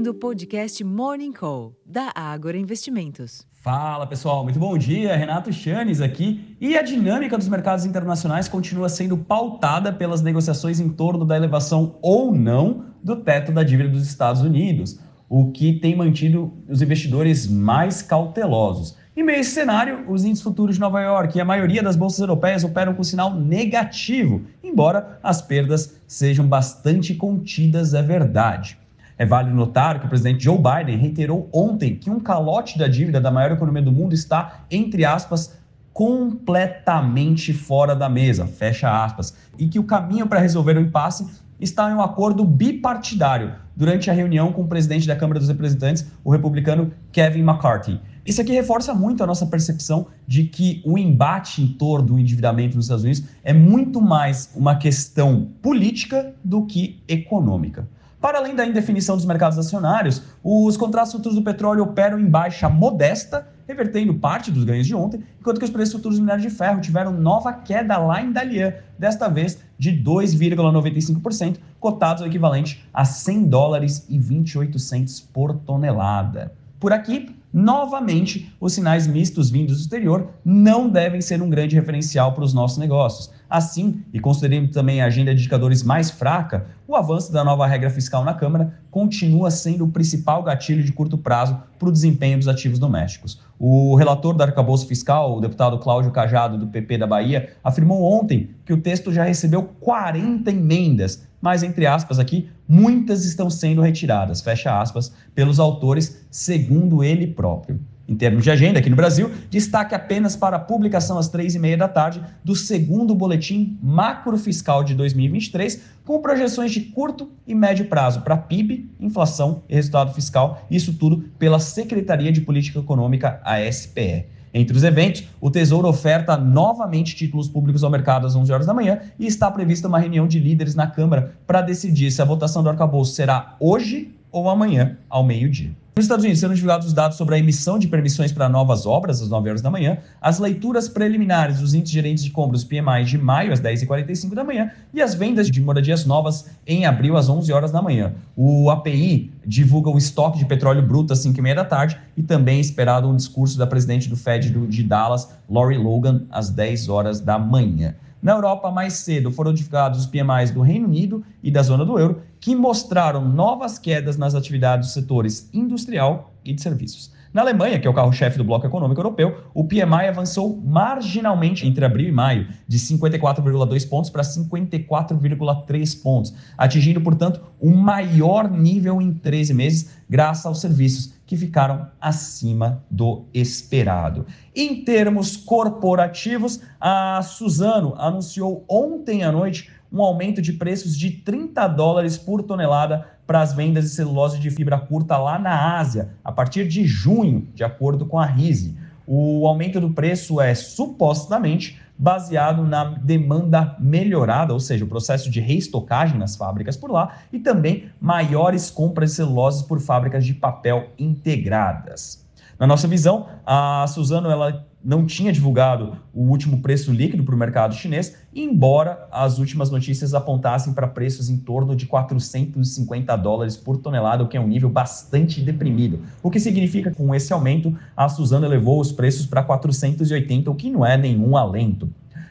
ouvindo o podcast Morning Call, da Ágora Investimentos. Fala pessoal, muito bom dia. Renato Chanes aqui. E a dinâmica dos mercados internacionais continua sendo pautada pelas negociações em torno da elevação ou não do teto da dívida dos Estados Unidos, o que tem mantido os investidores mais cautelosos. Em meio a esse cenário, os índices futuros de Nova York e a maioria das bolsas europeias operam com sinal negativo, embora as perdas sejam bastante contidas, é verdade. É válido notar que o presidente Joe Biden reiterou ontem que um calote da dívida da maior economia do mundo está, entre aspas, completamente fora da mesa, fecha aspas, e que o caminho para resolver o impasse está em um acordo bipartidário durante a reunião com o presidente da Câmara dos Representantes, o republicano Kevin McCarthy. Isso aqui reforça muito a nossa percepção de que o embate em torno do endividamento nos Estados Unidos é muito mais uma questão política do que econômica. Para além da indefinição dos mercados acionários, os contratos futuros do petróleo operam em baixa modesta, revertendo parte dos ganhos de ontem, enquanto que os preços futuros do minério de ferro tiveram nova queda lá em Dalian, desta vez de 2,95%, cotados ao equivalente a 100 dólares e 28 centos por tonelada. Por aqui, novamente, os sinais mistos vindos do exterior não devem ser um grande referencial para os nossos negócios. Assim, e considerando também a agenda de indicadores mais fraca, o avanço da nova regra fiscal na Câmara continua sendo o principal gatilho de curto prazo para o desempenho dos ativos domésticos. O relator do arcabouço fiscal, o deputado Cláudio Cajado, do PP da Bahia, afirmou ontem que o texto já recebeu 40 emendas, mas, entre aspas, aqui, muitas estão sendo retiradas, fecha aspas, pelos autores, segundo ele próprio. Em termos de agenda, aqui no Brasil, destaque apenas para a publicação às três e meia da tarde do segundo boletim macrofiscal de 2023, com projeções de curto e médio prazo para PIB, inflação e resultado fiscal, isso tudo pela Secretaria de Política Econômica, a SPE. Entre os eventos, o Tesouro oferta novamente títulos públicos ao mercado às 11 horas da manhã e está prevista uma reunião de líderes na Câmara para decidir se a votação do arcabouço será hoje ou amanhã, ao meio-dia. Nos Estados Unidos serão divulgados os dados sobre a emissão de permissões para novas obras às 9 horas da manhã, as leituras preliminares dos índices gerentes de compras PMI de maio às 10h45 da manhã e as vendas de moradias novas em abril às 11 horas da manhã. O API divulga o estoque de petróleo bruto às 5h30 da tarde e também é esperado um discurso da presidente do Fed de Dallas, Lori Logan, às 10 horas da manhã. Na Europa, mais cedo, foram divulgados os PMIs do Reino Unido e da zona do euro, que mostraram novas quedas nas atividades dos setores industrial e de serviços. Na Alemanha, que é o carro-chefe do bloco econômico europeu, o PMI avançou marginalmente entre abril e maio, de 54,2 pontos para 54,3 pontos, atingindo, portanto, o maior nível em 13 meses, graças aos serviços que ficaram acima do esperado. Em termos corporativos, a Suzano anunciou ontem à noite um aumento de preços de 30 dólares por tonelada para as vendas de celulose de fibra curta lá na Ásia, a partir de junho, de acordo com a RISE. O aumento do preço é supostamente baseado na demanda melhorada, ou seja, o processo de reestocagem nas fábricas por lá e também maiores compras de celulose por fábricas de papel integradas. Na nossa visão, a Suzano ela não tinha divulgado o último preço líquido para o mercado chinês, embora as últimas notícias apontassem para preços em torno de 450 dólares por tonelada, o que é um nível bastante deprimido. O que significa que com esse aumento, a Suzano elevou os preços para 480, o que não é nenhum alento.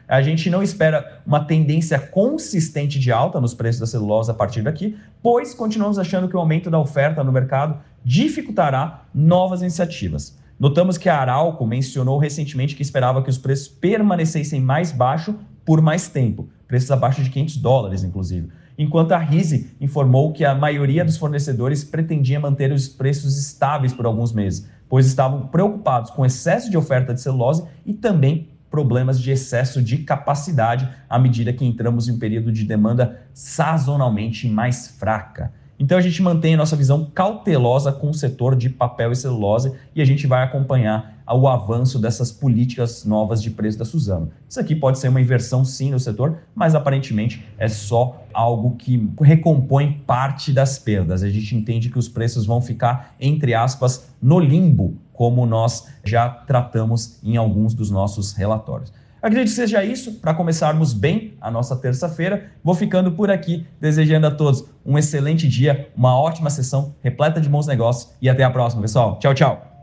A gente não espera uma tendência consistente de alta nos preços da celulose a partir daqui, pois continuamos achando que o aumento da oferta no mercado dificultará novas iniciativas. Notamos que a Arauco mencionou recentemente que esperava que os preços permanecessem mais baixos por mais tempo, preços abaixo de 500 dólares, inclusive. Enquanto a Rise informou que a maioria dos fornecedores pretendia manter os preços estáveis por alguns meses, pois estavam preocupados com excesso de oferta de celulose e também problemas de excesso de capacidade à medida que entramos em um período de demanda sazonalmente mais fraca. Então a gente mantém a nossa visão cautelosa com o setor de papel e celulose e a gente vai acompanhar o avanço dessas políticas novas de preço da Suzano. Isso aqui pode ser uma inversão sim no setor, mas aparentemente é só algo que recompõe parte das perdas. A gente entende que os preços vão ficar, entre aspas, no limbo, como nós já tratamos em alguns dos nossos relatórios. Acredito que seja isso para começarmos bem a nossa terça-feira. Vou ficando por aqui, desejando a todos um excelente dia, uma ótima sessão repleta de bons negócios e até a próxima, pessoal. Tchau, tchau.